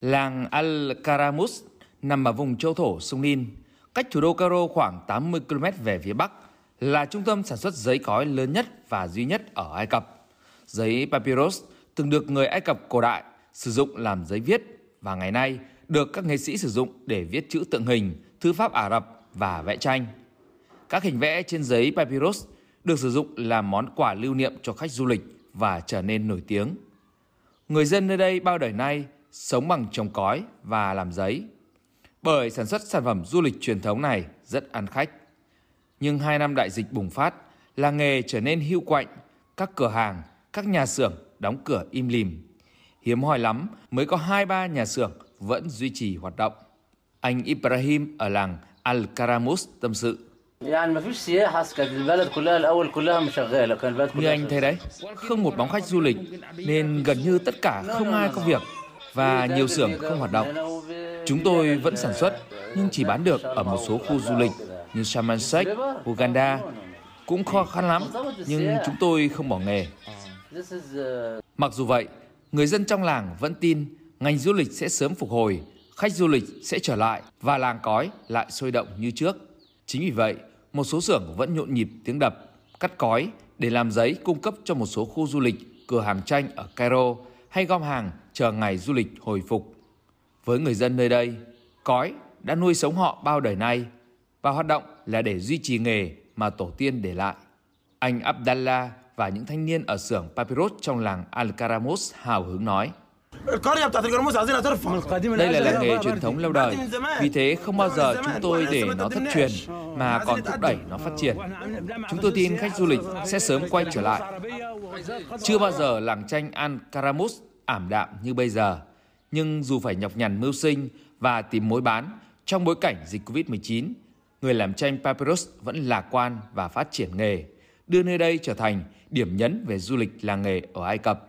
Làng Al-Karamus nằm ở vùng châu thổ sông Nin, cách thủ đô Cairo khoảng 80 km về phía bắc, là trung tâm sản xuất giấy cói lớn nhất và duy nhất ở Ai Cập. Giấy papyrus từng được người Ai Cập cổ đại sử dụng làm giấy viết và ngày nay được các nghệ sĩ sử dụng để viết chữ tượng hình, thư pháp Ả Rập và vẽ tranh. Các hình vẽ trên giấy papyrus được sử dụng làm món quà lưu niệm cho khách du lịch và trở nên nổi tiếng. Người dân nơi đây bao đời nay sống bằng trồng cói và làm giấy. Bởi sản xuất sản phẩm du lịch truyền thống này rất ăn khách. Nhưng hai năm đại dịch bùng phát, làng nghề trở nên hưu quạnh, các cửa hàng, các nhà xưởng đóng cửa im lìm. Hiếm hoi lắm mới có hai ba nhà xưởng vẫn duy trì hoạt động. Anh Ibrahim ở làng Al-Karamus tâm sự. Như anh thấy đấy, không một bóng khách du lịch nên gần như tất cả không ai có việc và nhiều xưởng không hoạt động. Chúng tôi vẫn sản xuất nhưng chỉ bán được ở một số khu du lịch như Sharm el Sheikh, Uganda. Cũng khó khăn lắm nhưng chúng tôi không bỏ nghề. Mặc dù vậy, người dân trong làng vẫn tin ngành du lịch sẽ sớm phục hồi, khách du lịch sẽ trở lại và làng cói lại sôi động như trước. Chính vì vậy, một số xưởng vẫn nhộn nhịp tiếng đập, cắt cói để làm giấy cung cấp cho một số khu du lịch, cửa hàng tranh ở Cairo hay gom hàng chờ ngày du lịch hồi phục. Với người dân nơi đây, cói đã nuôi sống họ bao đời nay và hoạt động là để duy trì nghề mà tổ tiên để lại. Anh Abdallah và những thanh niên ở xưởng Papyrus trong làng Al-Karamus hào hứng nói. Đây là làng nghề truyền thống lâu đời, vì thế không bao giờ chúng tôi để nó thất truyền mà còn thúc đẩy nó phát triển. Chúng tôi tin khách du lịch sẽ sớm quay trở lại. Chưa bao giờ làng tranh Al-Karamus ảm đạm như bây giờ, nhưng dù phải nhọc nhằn mưu sinh và tìm mối bán trong bối cảnh dịch Covid-19, người làm tranh Papyrus vẫn lạc quan và phát triển nghề, đưa nơi đây trở thành điểm nhấn về du lịch làng nghề ở Ai Cập.